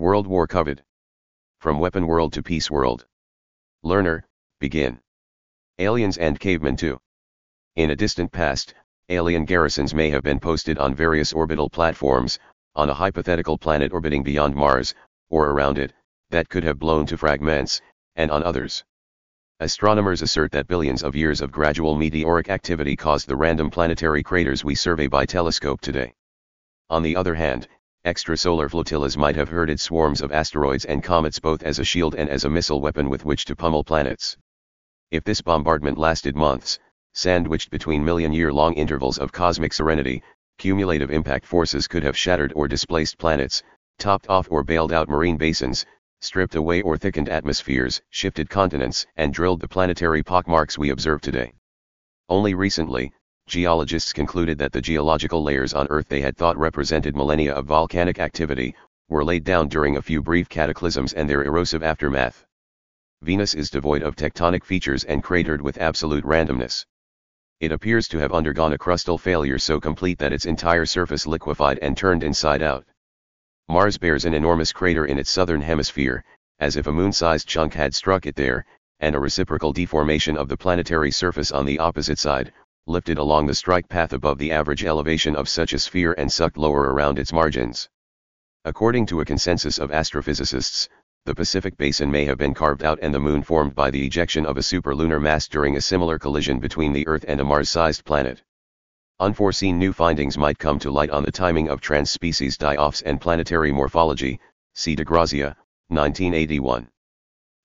World War Covered. From Weapon World to Peace World. Learner, begin. Aliens and Cavemen 2. In a distant past, alien garrisons may have been posted on various orbital platforms, on a hypothetical planet orbiting beyond Mars, or around it, that could have blown to fragments, and on others. Astronomers assert that billions of years of gradual meteoric activity caused the random planetary craters we survey by telescope today. On the other hand, extrasolar flotillas might have herded swarms of asteroids and comets both as a shield and as a missile weapon with which to pummel planets. If this bombardment lasted months, sandwiched between million-year-long intervals of cosmic serenity, cumulative impact forces could have shattered or displaced planets, topped off or bailed out marine basins, stripped away or thickened atmospheres, shifted continents, and drilled the planetary pockmarks we observe today. Only recently, geologists concluded that the geological layers on Earth they had thought represented millennia of volcanic activity, were laid down during a few brief cataclysms and their erosive aftermath. Venus is devoid of tectonic features and cratered with absolute randomness. It appears to have undergone a crustal failure so complete that its entire surface liquefied and turned inside out. Mars bears an enormous crater in its southern hemisphere, as if a moon-sized chunk had struck it there, and a reciprocal deformation of the planetary surface on the opposite side, lifted along the strike path above the average elevation of such a sphere and sucked lower around its margins. According to a consensus of astrophysicists, the Pacific Basin may have been carved out and the Moon formed by the ejection of a superlunar mass during a similar collision between the Earth and a Mars-sized planet. Unforeseen new findings might come to light on the timing of trans-species die-offs and planetary morphology, see DeGrazia, 1981.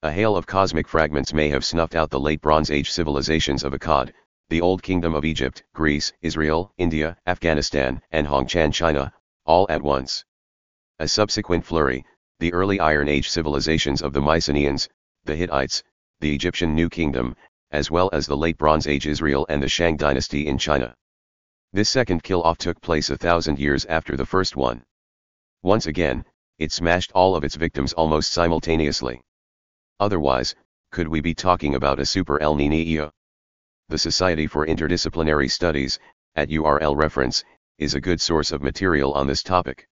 A hail of cosmic fragments may have snuffed out the late Bronze Age civilizations of Akkad, the Old Kingdom of Egypt, Greece, Israel, India, Afghanistan, and Hongshan China, all at once. A subsequent flurry, the early Iron Age civilizations of the Mycenaeans, the Hittites, the Egyptian New Kingdom, as well as the late Bronze Age Israel and the Shang dynasty in China. This second kill-off took place a thousand years after the first one. Once again, it smashed all of its victims almost simultaneously. Otherwise, could we be talking about a super El Niño? The Society for Interdisciplinary Studies, at URL reference, is a good source of material on this topic.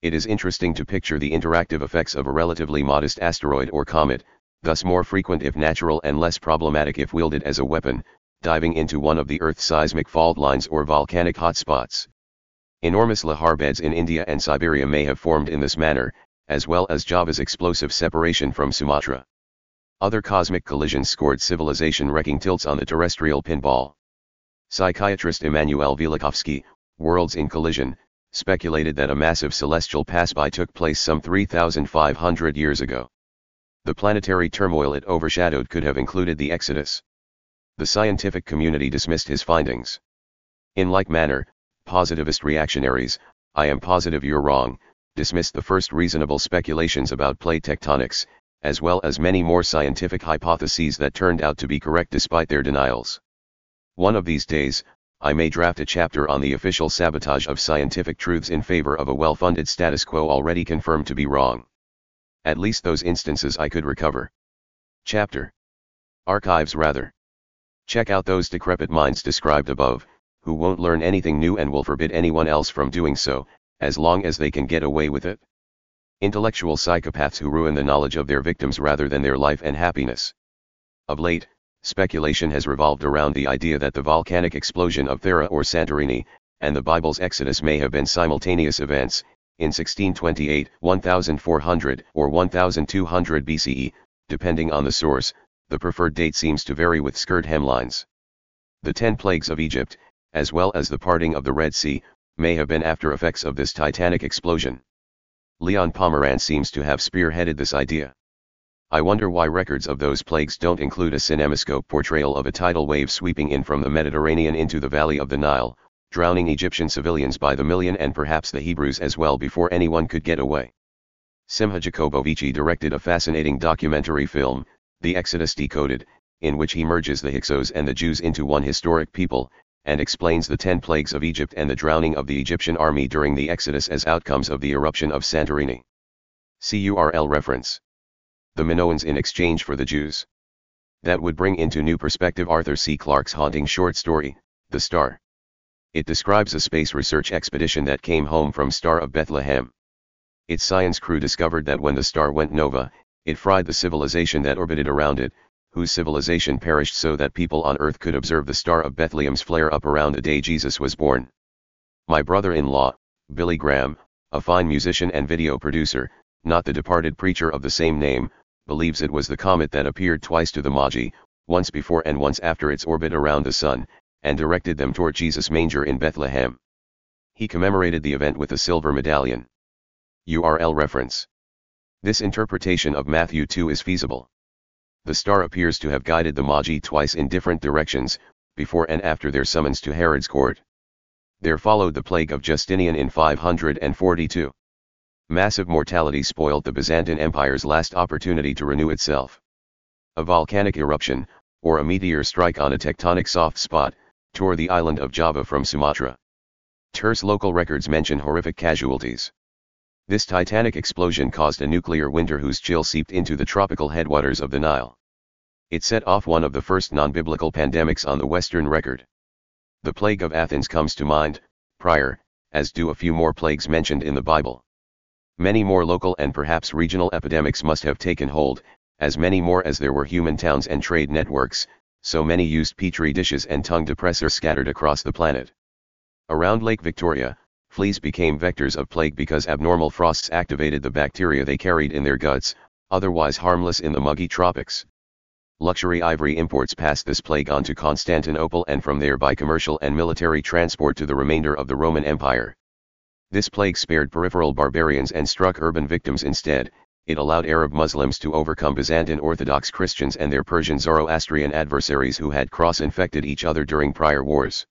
It is interesting to picture the interactive effects of a relatively modest asteroid or comet, thus more frequent if natural and less problematic if wielded as a weapon, diving into one of the Earth's seismic fault lines or volcanic hotspots. Enormous lahar beds in India and Siberia may have formed in this manner, as well as Java's explosive separation from Sumatra. Other cosmic collisions scored civilization wrecking tilts on the terrestrial pinball. Psychiatrist Immanuel Velikovsky, Worlds in Collision, speculated that a massive celestial pass-by took place some 3,500 years ago. The planetary turmoil it overshadowed could have included the Exodus. The scientific community dismissed his findings. In like manner, positivist reactionaries, I am positive you're wrong, dismissed the first reasonable speculations about plate tectonics, as well as many more scientific hypotheses that turned out to be correct despite their denials. One of these days, I may draft a chapter on the official sabotage of scientific truths in favor of a well-funded status quo already confirmed to be wrong. At least those instances I could recover. Chapter. Archives rather. Check out those decrepit minds described above, who won't learn anything new and will forbid anyone else from doing so, as long as they can get away with it. Intellectual psychopaths who ruin the knowledge of their victims rather than their life and happiness. Of late, speculation has revolved around the idea that the volcanic explosion of Thera or Santorini, and the Bible's Exodus may have been simultaneous events, in 1628, 1400, or 1200 BCE, depending on the source, the preferred date seems to vary with skirt hemlines. The ten plagues of Egypt, as well as the parting of the Red Sea, may have been after effects of this titanic explosion. Leon Pomerance seems to have spearheaded this idea. I wonder why records of those plagues don't include a cinemascope portrayal of a tidal wave sweeping in from the Mediterranean into the valley of the Nile, drowning Egyptian civilians by the million and perhaps the Hebrews as well before anyone could get away. Simcha Jacobovici directed a fascinating documentary film, The Exodus Decoded, in which he merges the Hyksos and the Jews into one historic people, and explains the ten plagues of Egypt and the drowning of the Egyptian army during the Exodus as outcomes of the eruption of Santorini. See URL reference. The Minoans in exchange for the Jews. That would bring into new perspective Arthur C. Clarke's haunting short story, The Star. It describes a space research expedition that came home from Star of Bethlehem. Its science crew discovered that when the star went nova, it fried the civilization that orbited around it, whose civilization perished so that people on earth could observe the Star of Bethlehem's flare up around the day Jesus was born. My brother-in-law, Billy Graham, a fine musician and video producer, not the departed preacher of the same name, believes it was the comet that appeared twice to the Magi, once before and once after its orbit around the sun, and directed them toward Jesus' manger in Bethlehem. He commemorated the event with a silver medallion. URL reference. This interpretation of Matthew 2 is feasible the star appears to have guided the Magi twice in different directions, before and after their summons to Herod's court. There followed the plague of Justinian in 542. Massive mortality spoiled the Byzantine Empire's last opportunity to renew itself. A volcanic eruption, or a meteor strike on a tectonic soft spot, tore the island of Java from Sumatra. Terse local records mention horrific casualties. This titanic explosion caused a nuclear winter whose chill seeped into the tropical headwaters of the Nile. It set off one of the first non-biblical pandemics on the Western record. The plague of Athens comes to mind, prior, as do a few more plagues mentioned in the Bible. Many more local and perhaps regional epidemics must have taken hold, as many more as there were human towns and trade networks, so many used petri dishes and tongue depressors scattered across the planet. Around Lake Victoria, fleas became vectors of plague because abnormal frosts activated the bacteria they carried in their guts, otherwise harmless in the muggy tropics. Luxury ivory imports passed this plague on to Constantinople and from there by commercial and military transport to the remainder of the Roman Empire. This plague spared peripheral barbarians and struck urban victims instead, it allowed Arab Muslims to overcome Byzantine Orthodox Christians and their Persian Zoroastrian adversaries who had cross-infected each other during prior wars.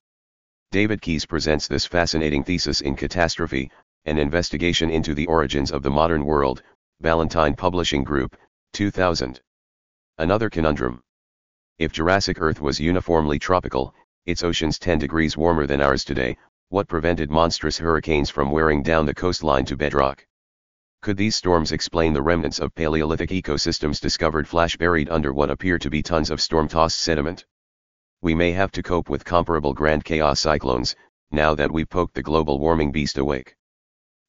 David Keys presents this fascinating thesis in Catastrophe, an investigation into the origins of the modern world, Ballantine Publishing Group, 2000. Another conundrum. If Jurassic Earth was uniformly tropical, its oceans 10 degrees warmer than ours today, what prevented monstrous hurricanes from wearing down the coastline to bedrock? Could these storms explain the remnants of Paleolithic ecosystems discovered flash buried under what appear to be tons of storm-tossed sediment? We may have to cope with comparable grand chaos cyclones, now that we've poked the global warming beast awake.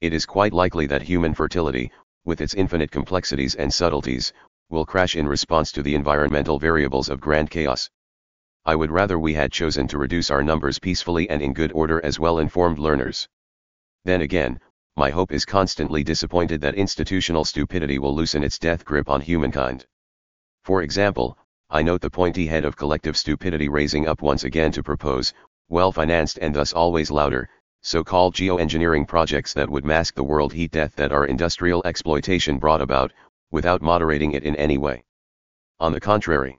It is quite likely that human fertility, with its infinite complexities and subtleties, will crash in response to the environmental variables of grand chaos. I would rather we had chosen to reduce our numbers peacefully and in good order as well-informed learners. Then again, my hope is constantly disappointed that institutional stupidity will loosen its death grip on humankind. For example, I note the pointy head of collective stupidity raising up once again to propose, well-financed and thus always louder, so-called geoengineering projects that would mask the world heat death that our industrial exploitation brought about, without moderating it in any way. On the contrary,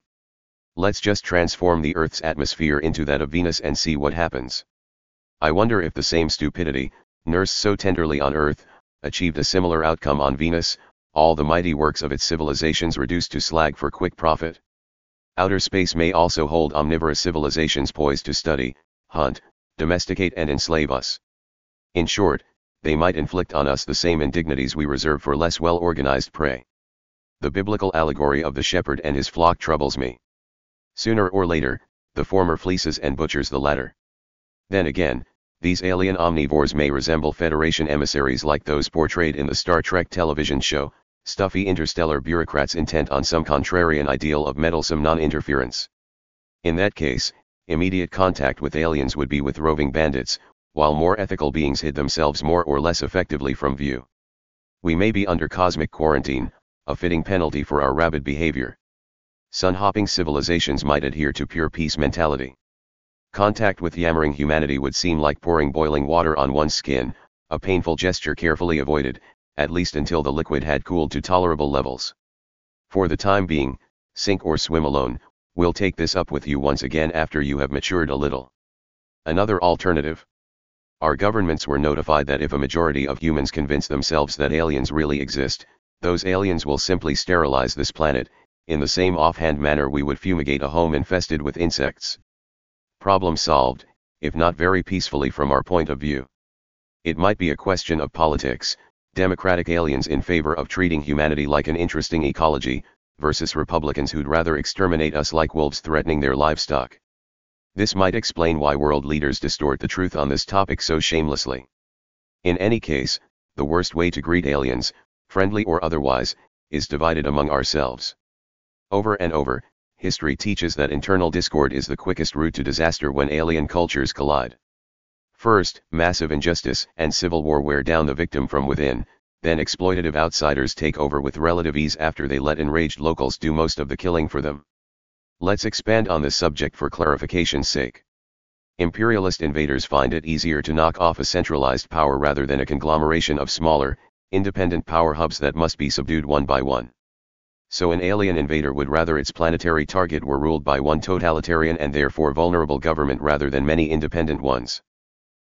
let's just transform the Earth's atmosphere into that of Venus and see what happens. I wonder if the same stupidity, nursed so tenderly on Earth, achieved a similar outcome on Venus, all the mighty works of its civilizations reduced to slag for quick profit. Outer space may also hold omnivorous civilizations poised to study, hunt, domesticate and enslave us. In short, they might inflict on us the same indignities we reserve for less well-organized prey. The biblical allegory of the shepherd and his flock troubles me. Sooner or later, the former fleeces and butchers the latter. Then again, these alien omnivores may resemble Federation emissaries like those portrayed in the Star Trek television show, stuffy interstellar bureaucrats intent on some contrarian ideal of meddlesome non-interference. In that case, immediate contact with aliens would be with roving bandits, while more ethical beings hid themselves more or less effectively from view. We may be under cosmic quarantine, a fitting penalty for our rabid behavior. Sun-hopping civilizations might adhere to pure peace mentality. Contact with yammering humanity would seem like pouring boiling water on one's skin, a painful gesture carefully avoided, at least until the liquid had cooled to tolerable levels. For the time being, sink or swim alone, we'll take this up with you once again after you have matured a little. Another alternative. Our governments were notified that if a majority of humans convince themselves that aliens really exist, those aliens will simply sterilize this planet, in the same offhand manner we would fumigate a home infested with insects. Problem solved, if not very peacefully from our point of view. It might be a question of politics, Democratic aliens in favor of treating humanity like an interesting ecology, versus Republicans who'd rather exterminate us like wolves threatening their livestock. This might explain why world leaders distort the truth on this topic so shamelessly. In any case, the worst way to greet aliens, friendly or otherwise, is divided among ourselves. Over and over, history teaches that internal discord is the quickest route to disaster when alien cultures collide. First, massive injustice and civil war wear down the victim from within, then exploitative outsiders take over with relative ease after they let enraged locals do most of the killing for them. Let's expand on this subject for clarification's sake. Imperialist invaders find it easier to knock off a centralized power rather than a conglomeration of smaller, independent power hubs that must be subdued one by one. So an alien invader would rather its planetary target were ruled by one totalitarian and therefore vulnerable government rather than many independent ones.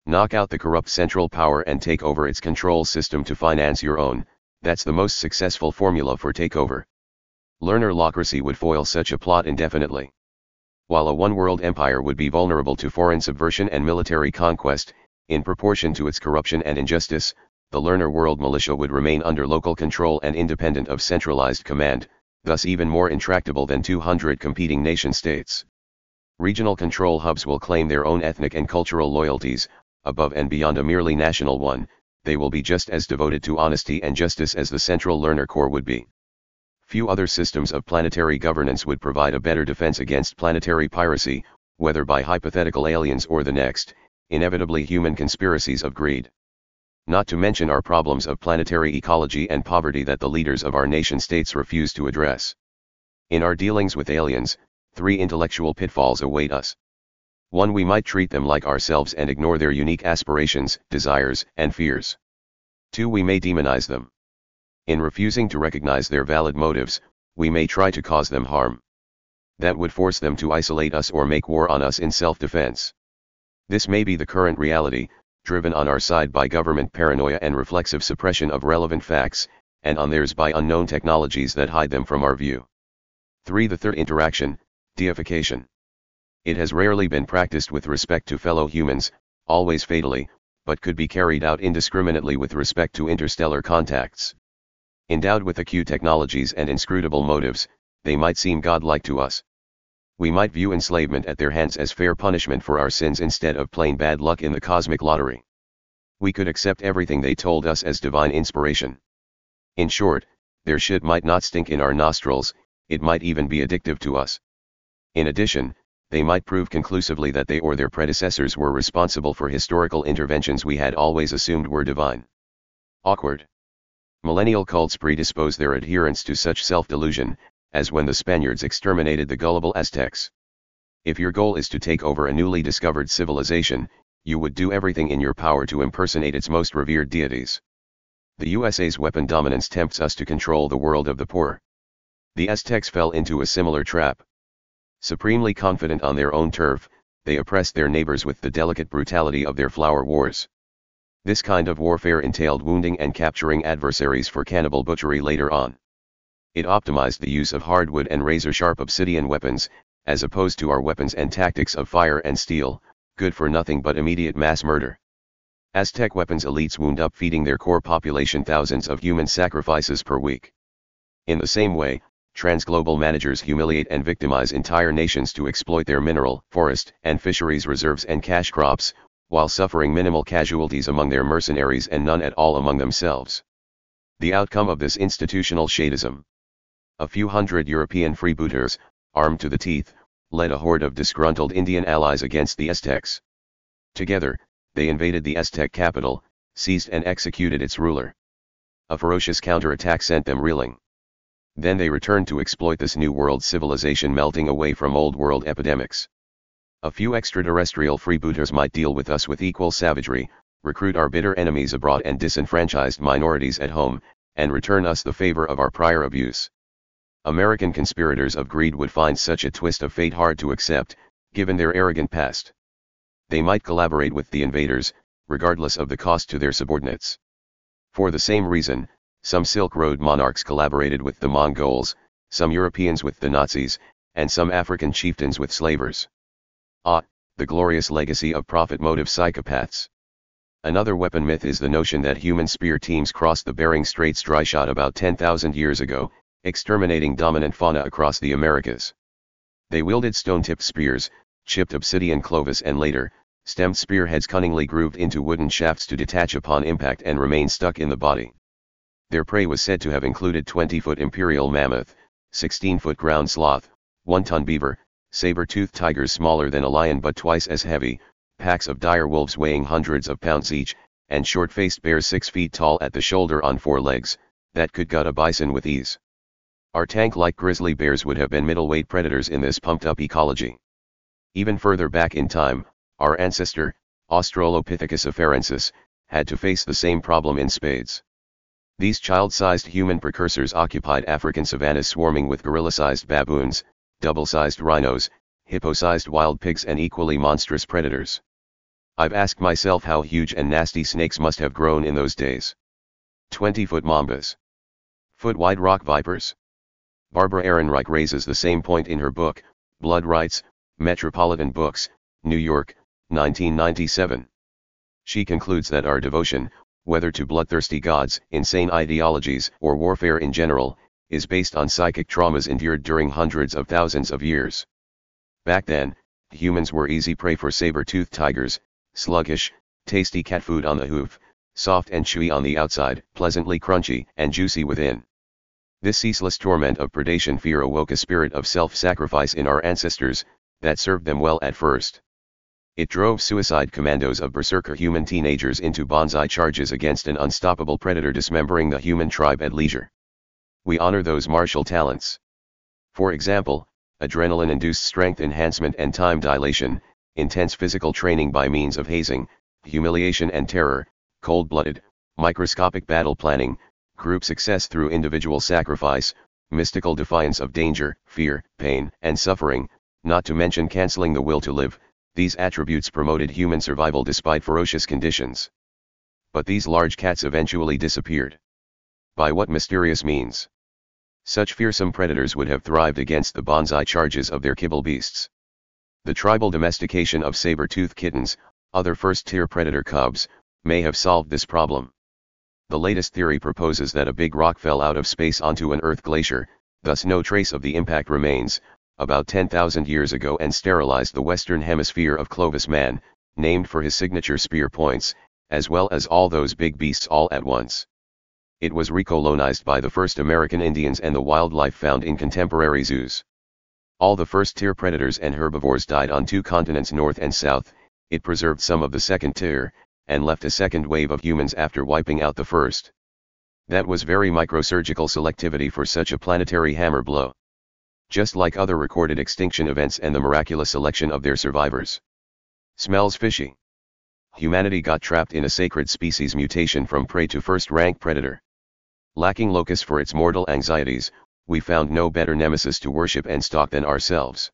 Knock out the corrupt central power and take over its control system to finance your own, that's the most successful formula for takeover. Learnerlocracy would foil such a plot indefinitely. While a one-world empire would be vulnerable to foreign subversion and military conquest, in proportion to its corruption and injustice, the learner world militia would remain under local control and independent of centralized command, thus even more intractable than 200 competing nation states. Regional control hubs will claim their own ethnic and cultural loyalties, above and beyond a merely national one, they will be just as devoted to honesty and justice as the central learner core would be. Few other systems of planetary governance would provide a better defense against planetary piracy, whether by hypothetical aliens or the next, inevitably human conspiracies of greed not to mention our problems of planetary ecology and poverty that the leaders of our nation states refuse to address. In our dealings with aliens, three intellectual pitfalls await us. 1. We might treat them like ourselves and ignore their unique aspirations, desires, and fears. 2. We may demonize them. In refusing to recognize their valid motives, we may try to cause them harm. That would force them to isolate us or make war on us in self-defense. This may be the current reality, driven on our side by government paranoia and reflexive suppression of relevant facts, and on theirs by unknown technologies that hide them from our view. 3. The third interaction, deification. It has rarely been practiced with respect to fellow humans, always fatally, but could be carried out indiscriminately with respect to interstellar contacts. Endowed with acute technologies and inscrutable motives, they might seem godlike to us we might view enslavement at their hands as fair punishment for our sins instead of plain bad luck in the cosmic lottery. We could accept everything they told us as divine inspiration. In short, their shit might not stink in our nostrils, it might even be addictive to us. In addition, they might prove conclusively that they or their predecessors were responsible for historical interventions we had always assumed were divine. Awkward. Millennial cults predispose their adherents to such self-delusion, as when the Spaniards exterminated the gullible Aztecs. If your goal is to take over a newly discovered civilization, you would do everything in your power to impersonate its most revered deities. The USA's weapon dominance tempts us to control the world of the poor. The Aztecs fell into a similar trap. Supremely confident on their own turf, they oppressed their neighbors with the delicate brutality of their flower wars. This kind of warfare entailed wounding and capturing adversaries for cannibal butchery later on. It optimized the use of hardwood and razor-sharp obsidian weapons, as opposed to our weapons and tactics of fire and steel, good for nothing but immediate mass murder. Aztec weapons elites wound up feeding their core population thousands of human sacrifices per week. In the same way, transglobal managers humiliate and victimize entire nations to exploit their mineral, forest, and fisheries reserves and cash crops, while suffering minimal casualties among their mercenaries and none at all among themselves. The outcome of this institutional shadism a few hundred European freebooters, armed to the teeth, led a horde of disgruntled Indian allies against the Aztecs. Together, they invaded the Aztec capital, seized and executed its ruler. A ferocious counterattack sent them reeling. Then they returned to exploit this new world civilization melting away from old world epidemics. A few extraterrestrial freebooters might deal with us with equal savagery, recruit our bitter enemies abroad and disenfranchised minorities at home, and return us the favor of our prior abuse. American conspirators of greed would find such a twist of fate hard to accept, given their arrogant past. They might collaborate with the invaders, regardless of the cost to their subordinates. For the same reason, some Silk Road monarchs collaborated with the Mongols, some Europeans with the Nazis, and some African chieftains with slavers. Ah, the glorious legacy of profit motive psychopaths. Another weapon myth is the notion that human spear teams crossed the Bering Straits dry shot about 10,000 years ago, exterminating dominant fauna across the Americas. They wielded stone-tipped spears, chipped obsidian clovis and later, Stemmed spearheads cunningly grooved into wooden shafts to detach upon impact and remain stuck in the body. Their prey was said to have included 20-foot imperial mammoth, 16-foot ground sloth, 1-ton beaver, saber-toothed tigers smaller than a lion but twice as heavy, packs of dire wolves weighing hundreds of pounds each, and short-faced bears 6 feet tall at the shoulder on four legs, that could gut a bison with ease. Our tank-like grizzly bears would have been middleweight predators in this pumped-up ecology. Even further back in time, our ancestor, Australopithecus afarensis, had to face the same problem in spades. These child-sized human precursors occupied African savannas swarming with gorilla-sized baboons, double-sized rhinos, hippo-sized wild pigs and equally monstrous predators. I've asked myself how huge and nasty snakes must have grown in those days. 20-foot mambas. Foot-wide rock vipers. Barbara Ehrenreich raises the same point in her book, Blood Rites, Metropolitan Books, New York, 1997. She concludes that our devotion, whether to bloodthirsty gods, insane ideologies, or warfare in general, is based on psychic traumas endured during hundreds of thousands of years. Back then, humans were easy prey for saber-toothed tigers, sluggish, tasty cat food on the hoof, soft and chewy on the outside, pleasantly crunchy and juicy within. This ceaseless torment of predation fear awoke a spirit of self-sacrifice in our ancestors, that served them well at first. It drove suicide commandos of berserker human teenagers into banzai charges against an unstoppable predator dismembering the human tribe at leisure. We honor those martial talents. For example, adrenaline-induced strength enhancement and time dilation, intense physical training by means of hazing, humiliation and terror, cold-blooded, microscopic battle planning, group success through individual sacrifice, mystical defiance of danger, fear, pain, and suffering, not to mention canceling the will to live, these attributes promoted human survival despite ferocious conditions. But these large cats eventually disappeared. By what mysterious means? Such fearsome predators would have thrived against the banzai charges of their kibble beasts. The tribal domestication of saber-tooth kittens, other first-tier predator cubs, may have solved this problem. The latest theory proposes that a big rock fell out of space onto an Earth glacier, thus no trace of the impact remains, about 10,000 years ago and sterilized the western hemisphere of Clovis man, named for his signature spear points, as well as all those big beasts all at once. It was recolonized by the first American Indians and the wildlife found in contemporary zoos. All the first-tier predators and herbivores died on two continents north and south, it preserved some of the second tier, and left a second wave of humans after wiping out the first. That was very microsurgical selectivity for such a planetary hammer blow just like other recorded extinction events and the miraculous selection of their survivors. Smells fishy. Humanity got trapped in a sacred species mutation from prey to first-rank predator. Lacking locus for its mortal anxieties, we found no better nemesis to worship and stalk than ourselves.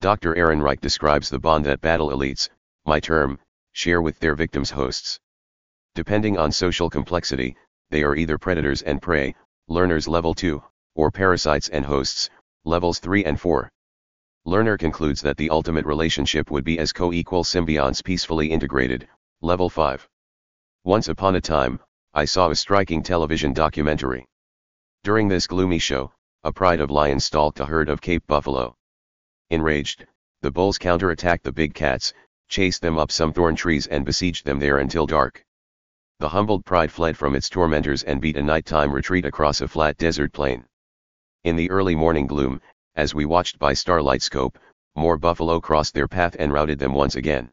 Dr. Ehrenreich describes the bond that battle elites, my term, share with their victims' hosts. Depending on social complexity, they are either predators and prey, learners level 2, or parasites and hosts, levels 3 and 4. Lerner concludes that the ultimate relationship would be as co-equal symbionts peacefully integrated, level 5. Once upon a time, I saw a striking television documentary. During this gloomy show, a pride of lions stalked a herd of Cape buffalo. Enraged, the bulls counterattacked the big cats, chased them up some thorn trees and besieged them there until dark. The humbled pride fled from its tormentors and beat a nighttime retreat across a flat desert plain. In the early morning gloom, as we watched by starlight scope, more buffalo crossed their path and routed them once again.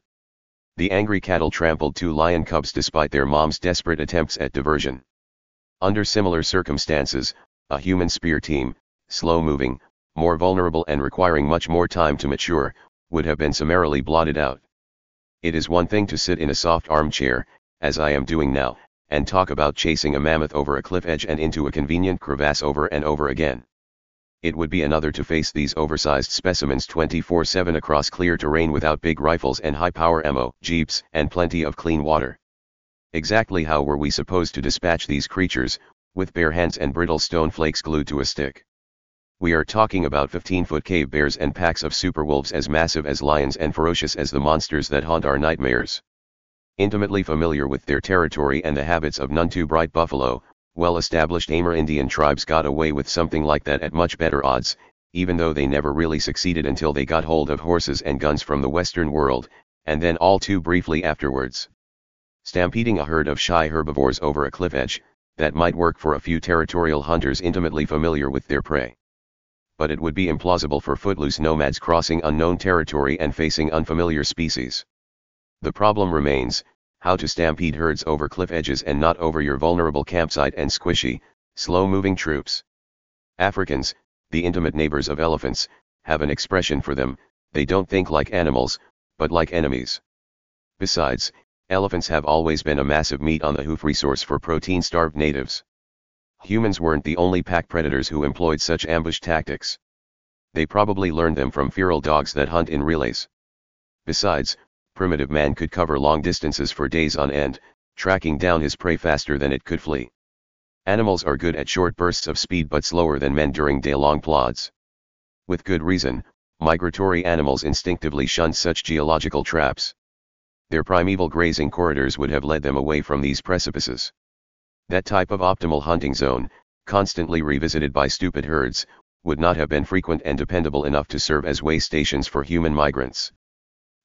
The angry cattle trampled two lion cubs despite their mom's desperate attempts at diversion. Under similar circumstances, a human spear team, slow-moving, more vulnerable and requiring much more time to mature, would have been summarily blotted out. It is one thing to sit in a soft armchair, as I am doing now, and talk about chasing a mammoth over a cliff edge and into a convenient crevasse over and over again it would be another to face these oversized specimens 24-7 across clear terrain without big rifles and high-power ammo, jeeps, and plenty of clean water. Exactly how were we supposed to dispatch these creatures, with bare hands and brittle stone flakes glued to a stick? We are talking about 15-foot cave bears and packs of super wolves as massive as lions and ferocious as the monsters that haunt our nightmares. Intimately familiar with their territory and the habits of none too bright buffalo, well-established Amer Indian tribes got away with something like that at much better odds, even though they never really succeeded until they got hold of horses and guns from the Western world, and then all too briefly afterwards. Stampeding a herd of shy herbivores over a cliff edge, that might work for a few territorial hunters intimately familiar with their prey. But it would be implausible for footloose nomads crossing unknown territory and facing unfamiliar species. The problem remains, how to stampede herds over cliff edges and not over your vulnerable campsite and squishy, slow-moving troops. Africans, the intimate neighbors of elephants, have an expression for them, they don't think like animals, but like enemies. Besides, elephants have always been a massive meat on the hoof resource for protein-starved natives. Humans weren't the only pack predators who employed such ambush tactics. They probably learned them from feral dogs that hunt in relays. Besides, primitive man could cover long distances for days on end, tracking down his prey faster than it could flee. Animals are good at short bursts of speed but slower than men during day-long plods. With good reason, migratory animals instinctively shun such geological traps. Their primeval grazing corridors would have led them away from these precipices. That type of optimal hunting zone, constantly revisited by stupid herds, would not have been frequent and dependable enough to serve as way stations for human migrants.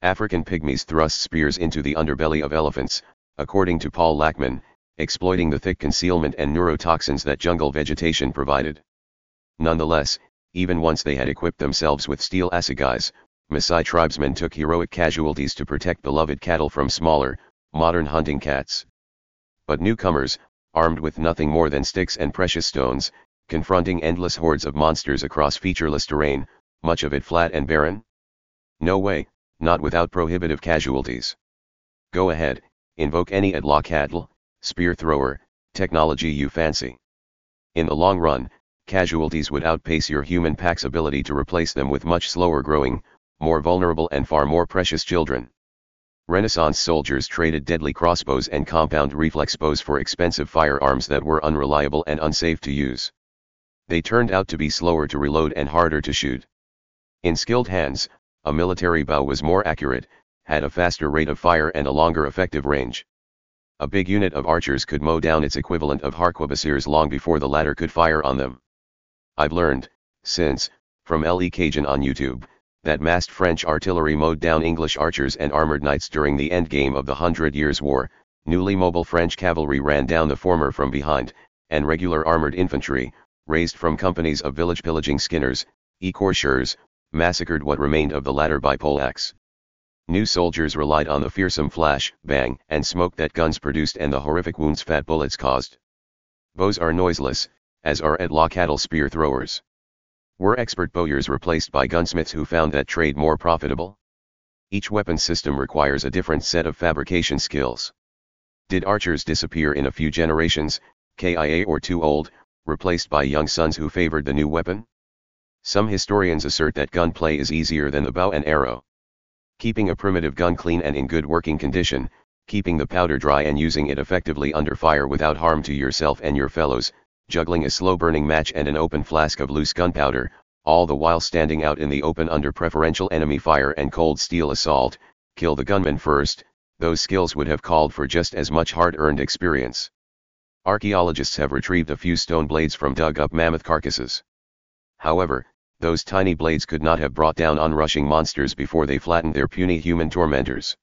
African pygmies thrust spears into the underbelly of elephants, according to Paul Lackman, exploiting the thick concealment and neurotoxins that jungle vegetation provided. Nonetheless, even once they had equipped themselves with steel assegais, Maasai tribesmen took heroic casualties to protect beloved cattle from smaller, modern hunting cats. But newcomers, armed with nothing more than sticks and precious stones, confronting endless hordes of monsters across featureless terrain, much of it flat and barren? No way, not without prohibitive casualties. Go ahead, invoke any Atlatl, spear thrower, technology you fancy. In the long run, casualties would outpace your human pack's ability to replace them with much slower growing, more vulnerable and far more precious children. Renaissance soldiers traded deadly crossbows and compound reflex bows for expensive firearms that were unreliable and unsafe to use. They turned out to be slower to reload and harder to shoot. In skilled hands, a military bow was more accurate, had a faster rate of fire and a longer effective range. A big unit of archers could mow down its equivalent of harquebusiers long before the latter could fire on them. I've learned, since, from L.E. Cajun on YouTube, that massed French artillery mowed down English archers and armored knights during the endgame of the Hundred Years' War, newly mobile French cavalry ran down the former from behind, and regular armored infantry, raised from companies of village pillaging skinners, écorcheurs, massacred what remained of the latter by poleaxe. New soldiers relied on the fearsome flash, bang, and smoke that guns produced and the horrific wounds fat bullets caused. Bows are noiseless, as are Atlatl spear throwers. Were expert bowyers replaced by gunsmiths who found that trade more profitable? Each weapon system requires a different set of fabrication skills. Did archers disappear in a few generations, KIA or too old, replaced by young sons who favored the new weapon? Some historians assert that gunplay is easier than the bow and arrow. Keeping a primitive gun clean and in good working condition, keeping the powder dry and using it effectively under fire without harm to yourself and your fellows, juggling a slow-burning match and an open flask of loose gunpowder, all the while standing out in the open under preferential enemy fire and cold steel assault, kill the gunman first, those skills would have called for just as much hard-earned experience. Archaeologists have retrieved a few stone blades from dug-up mammoth carcasses. However, those tiny blades could not have brought down onrushing monsters before they flattened their puny human tormentors.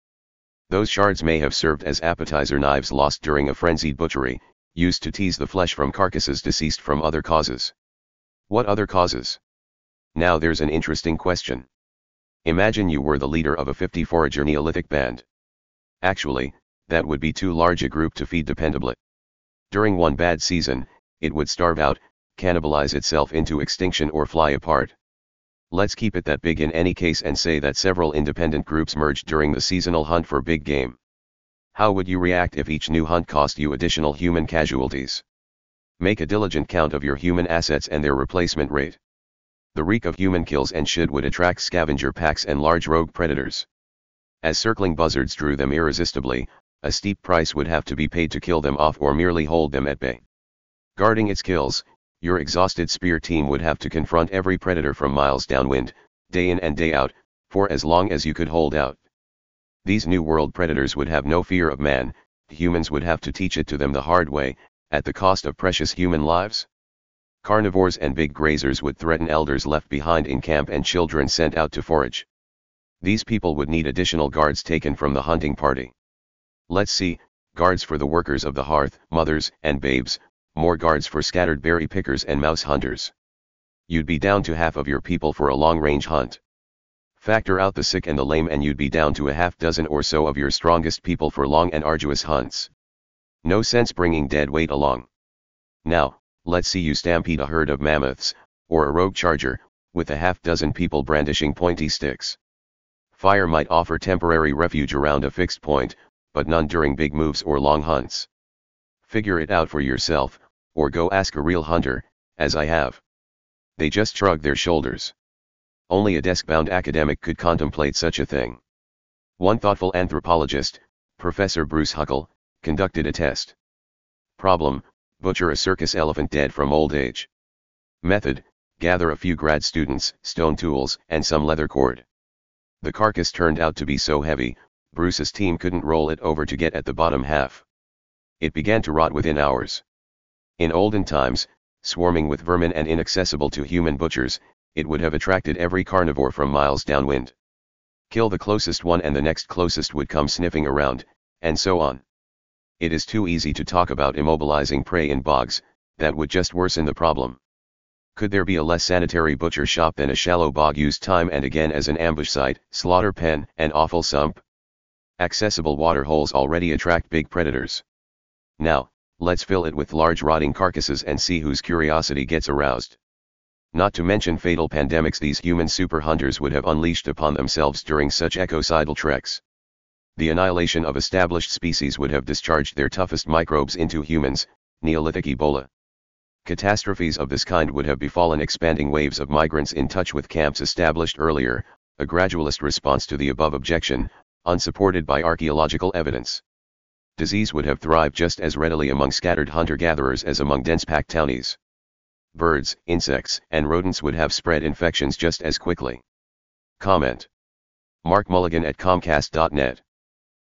Those shards may have served as appetizer knives lost during a frenzied butchery, used to tease the flesh from carcasses deceased from other causes. What other causes? Now there's an interesting question. Imagine you were the leader of a 50 forager Neolithic band. Actually, that would be too large a group to feed dependably. During one bad season, it would starve out, cannibalize itself into extinction or fly apart. Let's keep it that big in any case and say that several independent groups merged during the seasonal hunt for big game. How would you react if each new hunt cost you additional human casualties? Make a diligent count of your human assets and their replacement rate. The reek of human kills and should would attract scavenger packs and large rogue predators. As circling buzzards drew them irresistibly, a steep price would have to be paid to kill them off or merely hold them at bay. Guarding its kills, your exhausted spear team would have to confront every predator from miles downwind, day in and day out, for as long as you could hold out. These New World predators would have no fear of man, humans would have to teach it to them the hard way, at the cost of precious human lives. Carnivores and big grazers would threaten elders left behind in camp and children sent out to forage. These people would need additional guards taken from the hunting party. Let's see, guards for the workers of the hearth, mothers and babes, more guards for scattered berry pickers and mouse hunters. You'd be down to half of your people for a long-range hunt. Factor out the sick and the lame and you'd be down to a half dozen or so of your strongest people for long and arduous hunts. No sense bringing dead weight along. Now, let's see you stampede a herd of mammoths, or a rogue charger, with a half dozen people brandishing pointy sticks. Fire might offer temporary refuge around a fixed point, but none during big moves or long hunts. Figure it out for yourself, or go ask a real hunter, as I have. They just shrug their shoulders. Only a desk-bound academic could contemplate such a thing. One thoughtful anthropologist, Professor Bruce Huckell, conducted a test. Problem, butcher a circus elephant dead from old age. Method, gather a few grad students, stone tools, and some leather cord. The carcass turned out to be so heavy, Bruce's team couldn't roll it over to get at the bottom half. It began to rot within hours. In olden times, swarming with vermin and inaccessible to human butchers, it would have attracted every carnivore from miles downwind. Kill the closest one and the next closest would come sniffing around, and so on. It is too easy to talk about immobilizing prey in bogs, that would just worsen the problem. Could there be a less sanitary butcher shop than a shallow bog used time and again as an ambush site, slaughter pen, and offal sump? Accessible water holes already attract big predators. Now, let's fill it with large rotting carcasses and see whose curiosity gets aroused. Not to mention fatal pandemics these human super hunters would have unleashed upon themselves during such ecocidal treks. The annihilation of established species would have discharged their toughest microbes into humans, Neolithic Ebola. Catastrophes of this kind would have befallen expanding waves of migrants in touch with camps established earlier, a gradualist response to the above objection, unsupported by archaeological evidence. Disease would have thrived just as readily among scattered hunter-gatherers as among dense-packed townies. Birds, insects, and rodents would have spread infections just as quickly. Comment. Mark Mulligan at Comcast.net